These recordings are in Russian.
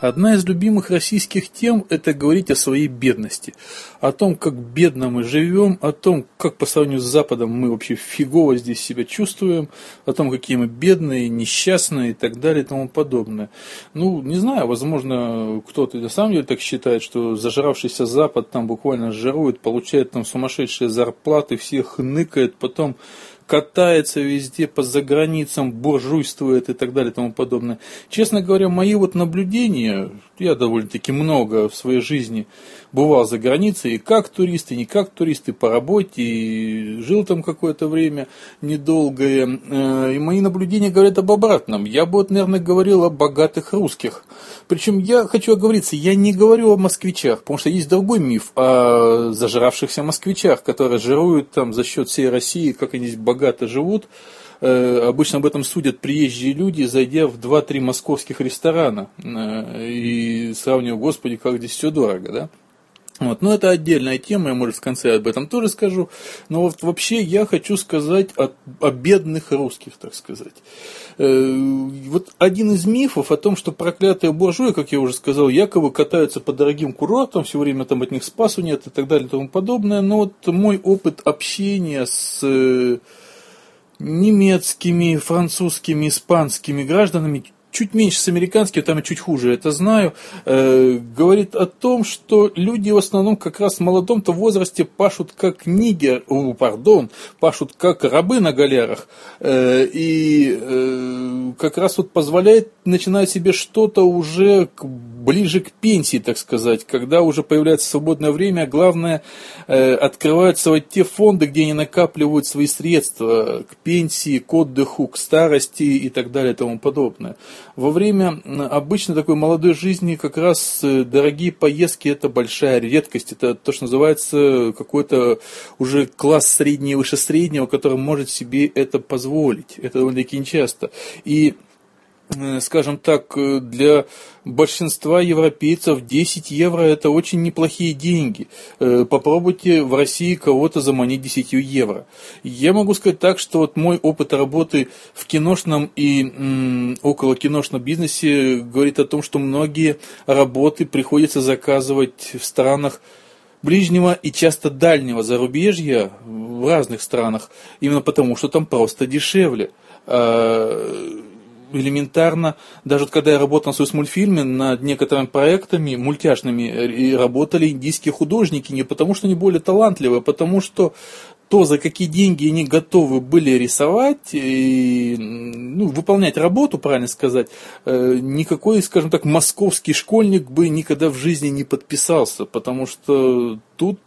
Одна из любимых российских тем – это говорить о своей бедности. О том, как бедно мы живем, о том, как по сравнению с Западом мы вообще фигово здесь себя чувствуем, о том, какие мы бедные, несчастные и так далее и тому подобное. Ну, не знаю, возможно, кто-то на самом деле так считает, что зажравшийся Запад там буквально жирует, получает там сумасшедшие зарплаты, всех ныкает, потом катается везде по заграницам, буржуйствует и так далее и тому подобное. Честно говоря, мои вот наблюдения, я довольно-таки много в своей жизни бывал за границей, и как турист, и не как турист, и по работе, и жил там какое-то время недолгое. Э, и мои наблюдения говорят об обратном. Я бы вот, наверное, говорил о богатых русских. Причем я хочу оговориться, я не говорю о москвичах, потому что есть другой миф о зажравшихся москвичах, которые жируют там за счет всей России, как они здесь богато живут. Э, обычно об этом судят приезжие люди, зайдя в 2-3 московских ресторана э, и сравнивая, господи, как здесь все дорого, да? Вот. Но это отдельная тема, я, может, в конце об этом тоже скажу. Но вот вообще я хочу сказать о, о бедных русских, так сказать. Э, вот один из мифов о том, что проклятые буржуи, как я уже сказал, якобы катаются по дорогим курортам, все время там от них спасу нет и так далее и тому подобное. Но вот мой опыт общения с э, немецкими, французскими, испанскими гражданами чуть меньше с американским, там и чуть хуже, это знаю, э, говорит о том, что люди в основном как раз в молодом-то возрасте пашут как нигер, о, пардон, пашут как рабы на галерах, э, и э, как раз вот позволяет начинать себе что-то уже ближе к пенсии, так сказать, когда уже появляется свободное время, главное, э, открываются вот те фонды, где они накапливают свои средства к пенсии, к отдыху, к старости и так далее и тому подобное. Во время обычной такой молодой жизни как раз э, дорогие поездки это большая редкость, это то, что называется какой-то уже класс средний, выше среднего, который может себе это позволить. Это довольно-таки нечасто. И скажем так, э, для большинства европейцев 10 евро это очень неплохие деньги. Э, попробуйте в России кого-то заманить 10 евро. Я могу сказать так, что вот мой опыт работы в киношном и м, около киношном бизнесе говорит о том, что многие работы приходится заказывать в странах ближнего и часто дальнего зарубежья в разных странах, именно потому, что там просто дешевле а, элементарно, даже вот когда я работал с мультфильме, над некоторыми проектами мультяшными, и работали индийские художники не потому, что они более талантливые, а потому что то, за какие деньги они готовы были рисовать и ну, выполнять работу, правильно сказать, э, никакой, скажем так, московский школьник бы никогда в жизни не подписался, потому что тут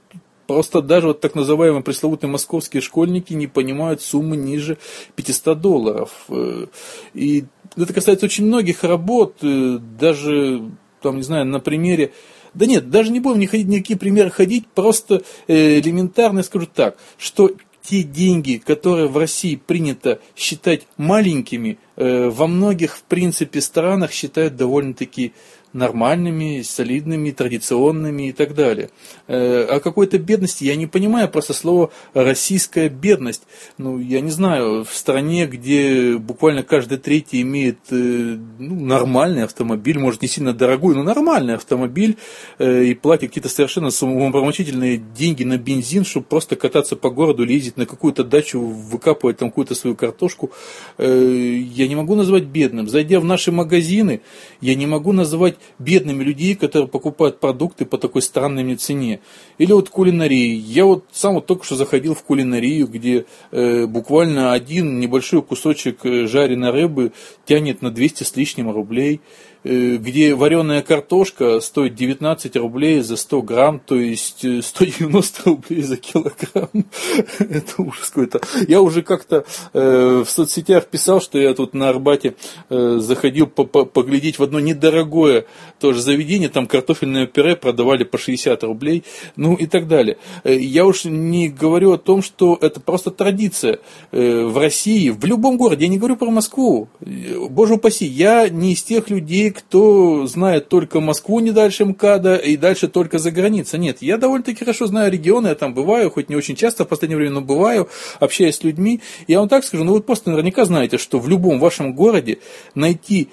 Просто даже вот так называемые пресловутые московские школьники не понимают суммы ниже 500 долларов. Э, и это касается очень многих работ, э, даже, там, не знаю, на примере да нет, даже не будем не ходить, никакие примеры ходить, просто э, элементарно скажу так, что те деньги, которые в России принято считать маленькими, во многих, в принципе, странах считают довольно-таки нормальными, солидными, традиционными и так далее. Э, о какой-то бедности я не понимаю, просто слово «российская бедность». Ну, я не знаю, в стране, где буквально каждый третий имеет э, ну, нормальный автомобиль, может, не сильно дорогой, но нормальный автомобиль, э, и платит какие-то совершенно умопромочительные деньги на бензин, чтобы просто кататься по городу, ездить на какую-то дачу, выкапывать там какую-то свою картошку, я не могу назвать бедным. Зайдя в наши магазины, я не могу назвать бедными людей, которые покупают продукты по такой странной цене. Или вот кулинарии. Я вот сам вот только что заходил в кулинарию, где э, буквально один небольшой кусочек э, жареной рыбы тянет на 200 с лишним рублей. Э, где вареная картошка стоит 19 рублей за 100 грамм, то есть 190 э, рублей за килограмм. Это ужас какой-то. Я уже как-то э, в соцсетях писал, что я тут на Арбате заходил по -по поглядеть в одно недорогое тоже заведение, там картофельное пюре продавали по 60 рублей, ну и так далее. Я уж не говорю о том, что это просто традиция в России, в любом городе, я не говорю про Москву, боже упаси, я не из тех людей, кто знает только Москву не дальше МКАДа и дальше только за границей. Нет, я довольно-таки хорошо знаю регионы, я там бываю, хоть не очень часто в последнее время, но бываю, общаюсь с людьми. Я вам так скажу, ну вы просто наверняка знаете, что в любом вашем городе найти,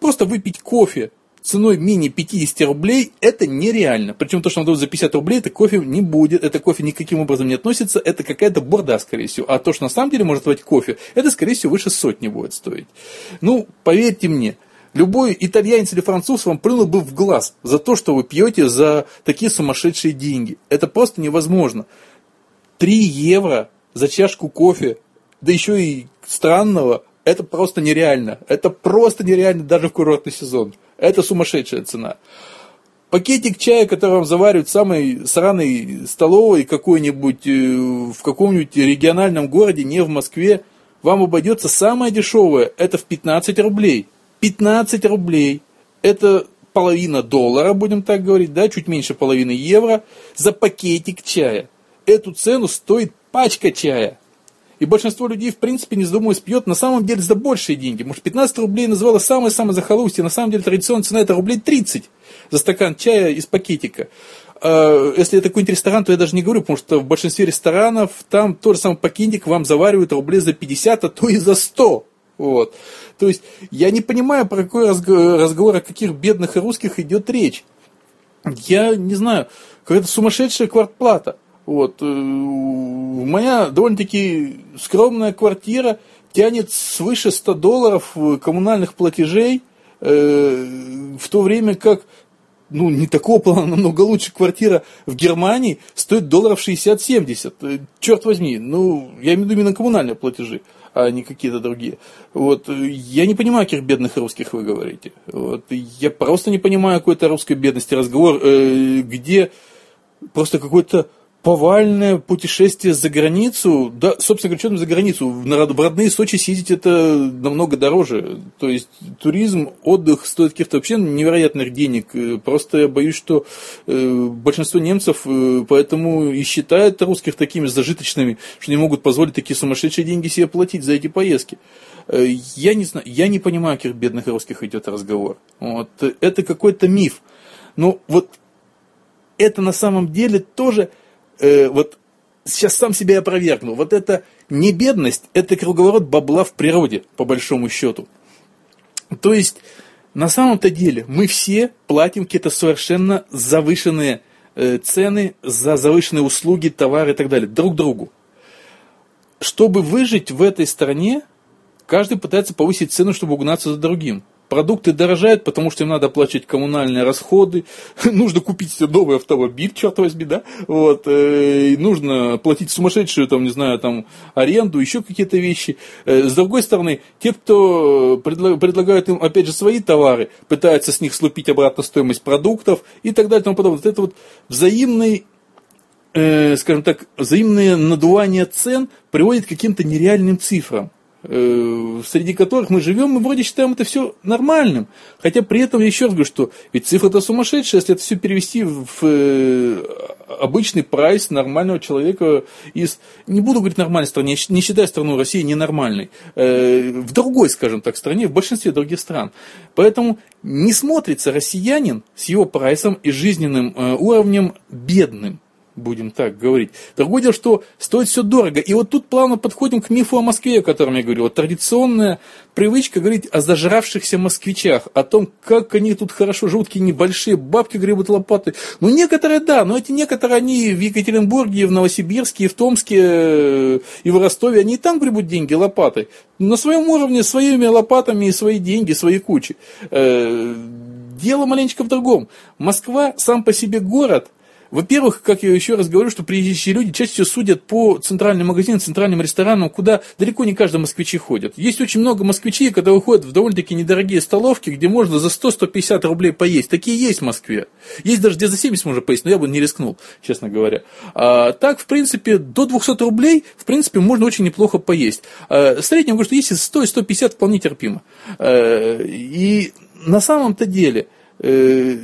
просто выпить кофе ценой менее 50 рублей, это нереально. Причем то, что дает за 50 рублей, это кофе не будет, это кофе никаким образом не относится, это какая-то борда, скорее всего. А то, что на самом деле может стоить кофе, это, скорее всего, выше сотни будет стоить. Ну, поверьте мне, Любой итальянец или француз вам плюнул бы в глаз за то, что вы пьете за такие сумасшедшие деньги. Это просто невозможно. 3 евро за чашку кофе, да еще и странного, это просто нереально. Это просто нереально даже в курортный сезон. Это сумасшедшая цена. Пакетик чая, который вам заваривают в самой сраной столовой какой-нибудь, э, в каком-нибудь региональном городе, не в Москве, вам обойдется самое дешевое, это в 15 рублей. 15 рублей, это половина доллара, будем так говорить, да, чуть меньше половины евро, за пакетик чая. Эту цену стоит пачка чая. И большинство людей, в принципе, не задумываясь, пьет на самом деле за большие деньги. Может, 15 рублей называла самое-самое захолустье. На самом деле, традиционная цена это рублей 30 за стакан чая из пакетика. А, если это какой-нибудь ресторан, то я даже не говорю, потому что в большинстве ресторанов там тот же самый пакетик вам заваривают рублей за 50, а то и за 100. Вот. То есть я не понимаю, про какой разговор, о каких бедных и русских идет речь. Я не знаю, какая-то сумасшедшая квартплата. Вот. Э, моя довольно-таки скромная квартира тянет свыше 100 долларов коммунальных платежей, э, в то время как ну, не такого плана, намного лучше квартира в Германии стоит долларов 60-70. Э, черт возьми, ну, я имею в виду именно коммунальные платежи а не какие-то другие. Вот. Я не понимаю, каких бедных русских вы говорите. Вот. Я просто не понимаю какой-то русской бедности разговор, э, где просто какой-то повальное путешествие за границу, да, собственно говоря, что за границу, в родные Сочи съездить это намного дороже, то есть туризм, отдых стоит каких-то вообще невероятных денег, просто я боюсь, что э, большинство немцев э, поэтому и считают русских такими зажиточными, что не могут позволить такие сумасшедшие деньги себе платить за эти поездки. Э, я не знаю, я не понимаю, о каких бедных русских идет разговор. Вот, это какой-то миф. Но вот это на самом деле тоже э, вот сейчас сам себя опровергну. Вот это не бедность, это круговорот бабла в природе, по большому счету. То есть, на самом-то деле, мы все платим какие-то совершенно завышенные э, цены за завышенные услуги, товары и так далее, друг другу. Чтобы выжить в этой стране, каждый пытается повысить цену, чтобы угнаться за другим. Продукты дорожают, потому что им надо оплачивать коммунальные расходы, нужно купить себе новый автомобиль, черт возьми, да, вот, э, нужно платить сумасшедшую, там, не знаю, там, аренду, еще какие-то вещи. Э, с другой стороны, те, кто предла- предлагают им, опять же, свои товары, пытаются с них слупить обратно стоимость продуктов и так далее и тому подобное. Вот это вот взаимный э, скажем так, взаимное надувание цен приводит к каким-то нереальным цифрам. Э, среди которых мы живем, мы вроде считаем это все нормальным. Хотя при этом я еще раз говорю, что ведь цифра-то сумасшедшая, если это все перевести в э, обычный прайс нормального человека из, не буду говорить нормальной стране, не считая страну России ненормальной, э, в другой, скажем так, стране, в большинстве других стран. Поэтому не смотрится россиянин с его прайсом и жизненным уровнем бедным будем так говорить. Другое дело, что стоит все дорого. И вот тут плавно подходим к мифу о Москве, о котором я говорил. Вот традиционная привычка говорить о зажравшихся москвичах, о том, как они тут хорошо живут, какие небольшие бабки гребут лопаты. Ну, некоторые, да, но эти некоторые, они в Екатеринбурге, и в Новосибирске, и в Томске, и в Ростове, они и там гребут деньги лопатой. На своем уровне, своими лопатами, и свои деньги, свои кучи. Э, дело маленечко в другом. Москва сам по себе город, во-первых, как я еще раз говорю, что приезжие люди чаще всего судят по центральным магазинам, центральным ресторанам, куда далеко не каждый москвичи ходят. Есть очень много москвичей, когда выходят в довольно-таки недорогие столовки, где можно за 100-150 рублей поесть. Такие есть в Москве. Есть даже где за 70 можно поесть, но я бы не рискнул, честно говоря. А, так, в принципе, до 200 рублей, в принципе, можно очень неплохо поесть. А, среднем, говорю, что есть 100 и 150 вполне терпимо. А, и на самом-то деле э,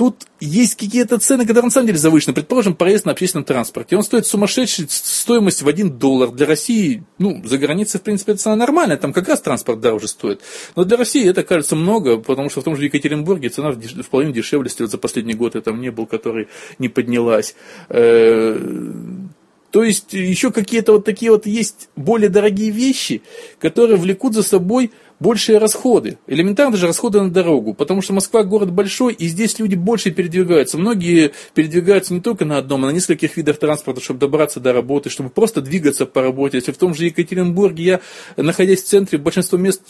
Тут есть какие-то цены, которые на самом деле завышены. Предположим, проезд на общественном транспорте. Он стоит сумасшедшую стоимость в 1 доллар. Для России, ну, за границей, в принципе, цена нормальная. Там как раз транспорт дороже стоит. Но для России это кажется много, потому что в том же Екатеринбурге цена в половину дешевле, вот за последний год я там не был, который не поднялась. То есть еще какие-то вот такие вот есть более дорогие вещи, которые влекут за собой большие расходы. Элементарно даже расходы на дорогу, потому что Москва город большой, и здесь люди больше передвигаются. Многие передвигаются не только на одном, а на нескольких видах транспорта, чтобы добраться до работы, чтобы просто двигаться по работе. Если в том же Екатеринбурге я, находясь в центре, большинство мест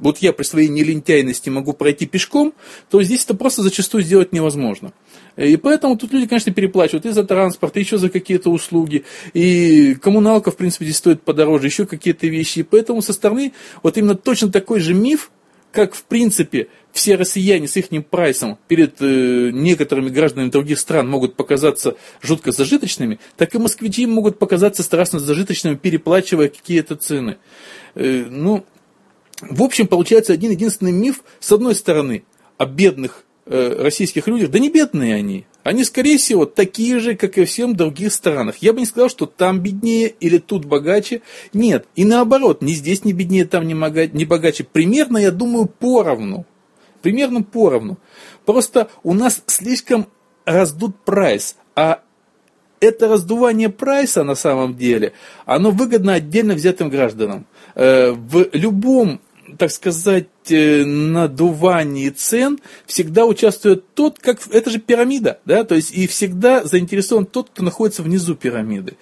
вот я при своей нелентяйности могу пройти пешком, то здесь это просто зачастую сделать невозможно. И поэтому тут люди, конечно, переплачивают и за транспорт, и еще за какие-то услуги. И коммуналка, в принципе, здесь стоит подороже, еще какие-то вещи. И поэтому со стороны вот именно точно такой же миф, как, в принципе, все россияне с их прайсом перед э, некоторыми гражданами других стран могут показаться жутко зажиточными, так и москвичи могут показаться страшно зажиточными, переплачивая какие-то цены. Э, ну, в общем, получается один единственный миф, с одной стороны, о бедных э, российских людях, да не бедные они, они, скорее всего, такие же, как и всем других странах. Я бы не сказал, что там беднее или тут богаче. Нет, и наоборот, ни здесь не беднее, там не, не богаче. Примерно, я думаю, поровну. Примерно поровну. Просто у нас слишком раздут прайс, а это раздувание прайса на самом деле, оно выгодно отдельно взятым гражданам. Э, в любом так сказать, э, надувании цен всегда участвует тот, как это же пирамида, да, то есть и всегда заинтересован тот, кто находится внизу пирамиды.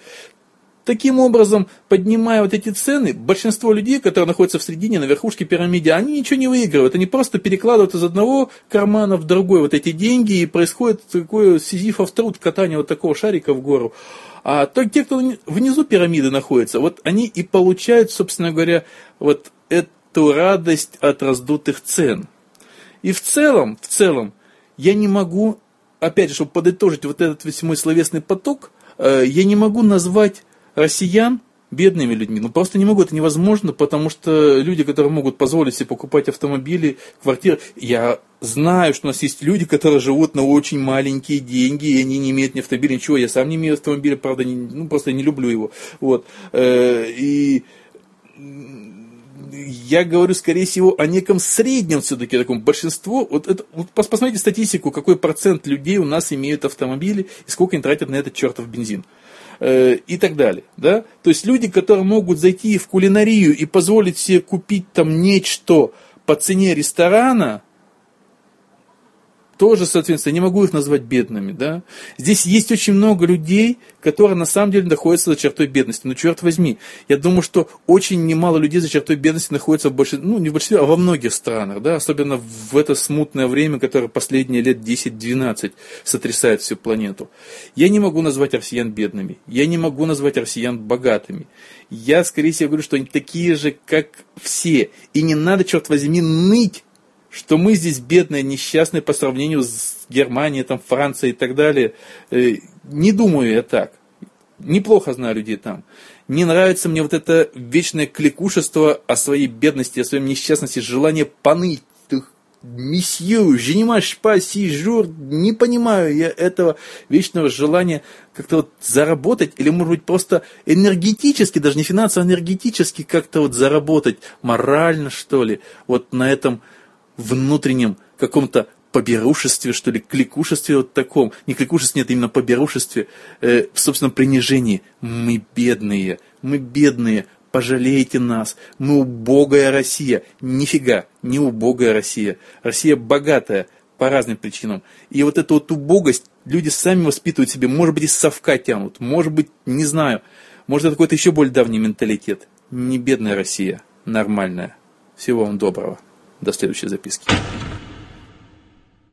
Таким образом, поднимая вот эти цены, большинство людей, которые находятся в середине, на верхушке пирамиды, они ничего не выигрывают. Они просто перекладывают из одного кармана в другой вот эти деньги, и происходит такой сизифов труд катания вот такого шарика в гору. А то те, кто внизу пирамиды находится, вот они и получают, собственно говоря, вот это эту радость от раздутых цен. И в целом, в целом, я не могу, опять же, чтобы подытожить вот этот весь мой словесный поток, э, я не могу назвать россиян бедными людьми. Ну, просто не могу, это невозможно, потому что люди, которые могут позволить себе покупать автомобили, квартиры, я знаю, что у нас есть люди, которые живут на очень маленькие деньги, и они не имеют ни автомобиля, ничего, я сам не имею автомобиля, правда, не, ну, просто не люблю его, вот, э, и я говорю, скорее всего, о неком среднем все-таки таком большинство. Вот, это, вот посмотрите статистику, какой процент людей у нас имеют автомобили и сколько они тратят на этот чертов бензин э, и так далее. Да? То есть люди, которые могут зайти в кулинарию и позволить себе купить там нечто по цене ресторана, тоже, соответственно, не могу их назвать бедными. Да? Здесь есть очень много людей, которые на самом деле находятся за чертой бедности. Но черт возьми, я думаю, что очень немало людей за чертой бедности находятся в большинстве, ну не в большинстве, а во многих странах, да? особенно в это смутное время, которое последние лет 10-12 сотрясает всю планету. Я не могу назвать россиян бедными, я не могу назвать россиян богатыми. Я, скорее всего, говорю, что они такие же, как все. И не надо, черт возьми, ныть что мы здесь бедные, несчастные по сравнению с Германией, там, Францией и так далее. Э, не думаю я так. Неплохо знаю людей там. Не нравится мне вот это вечное кликушество о своей бедности, о своей несчастности, желание поныть. Месье, женимаш па жур, не понимаю я этого вечного желания как-то вот заработать, или может быть просто энергетически, даже не финансово, а энергетически как-то вот заработать, морально что ли, вот на этом внутреннем каком-то поберушестве, что ли, кликушестве вот таком. Не кликушестве, нет, именно поберушестве, э, в собственном принижении. Мы бедные, мы бедные, пожалейте нас. Мы убогая Россия. Нифига, не убогая Россия. Россия богатая по разным причинам. И вот эту вот убогость люди сами воспитывают себе, может быть, из совка тянут, может быть, не знаю, может, это какой-то еще более давний менталитет. Не бедная Россия, нормальная. Всего вам доброго. До следующей записки.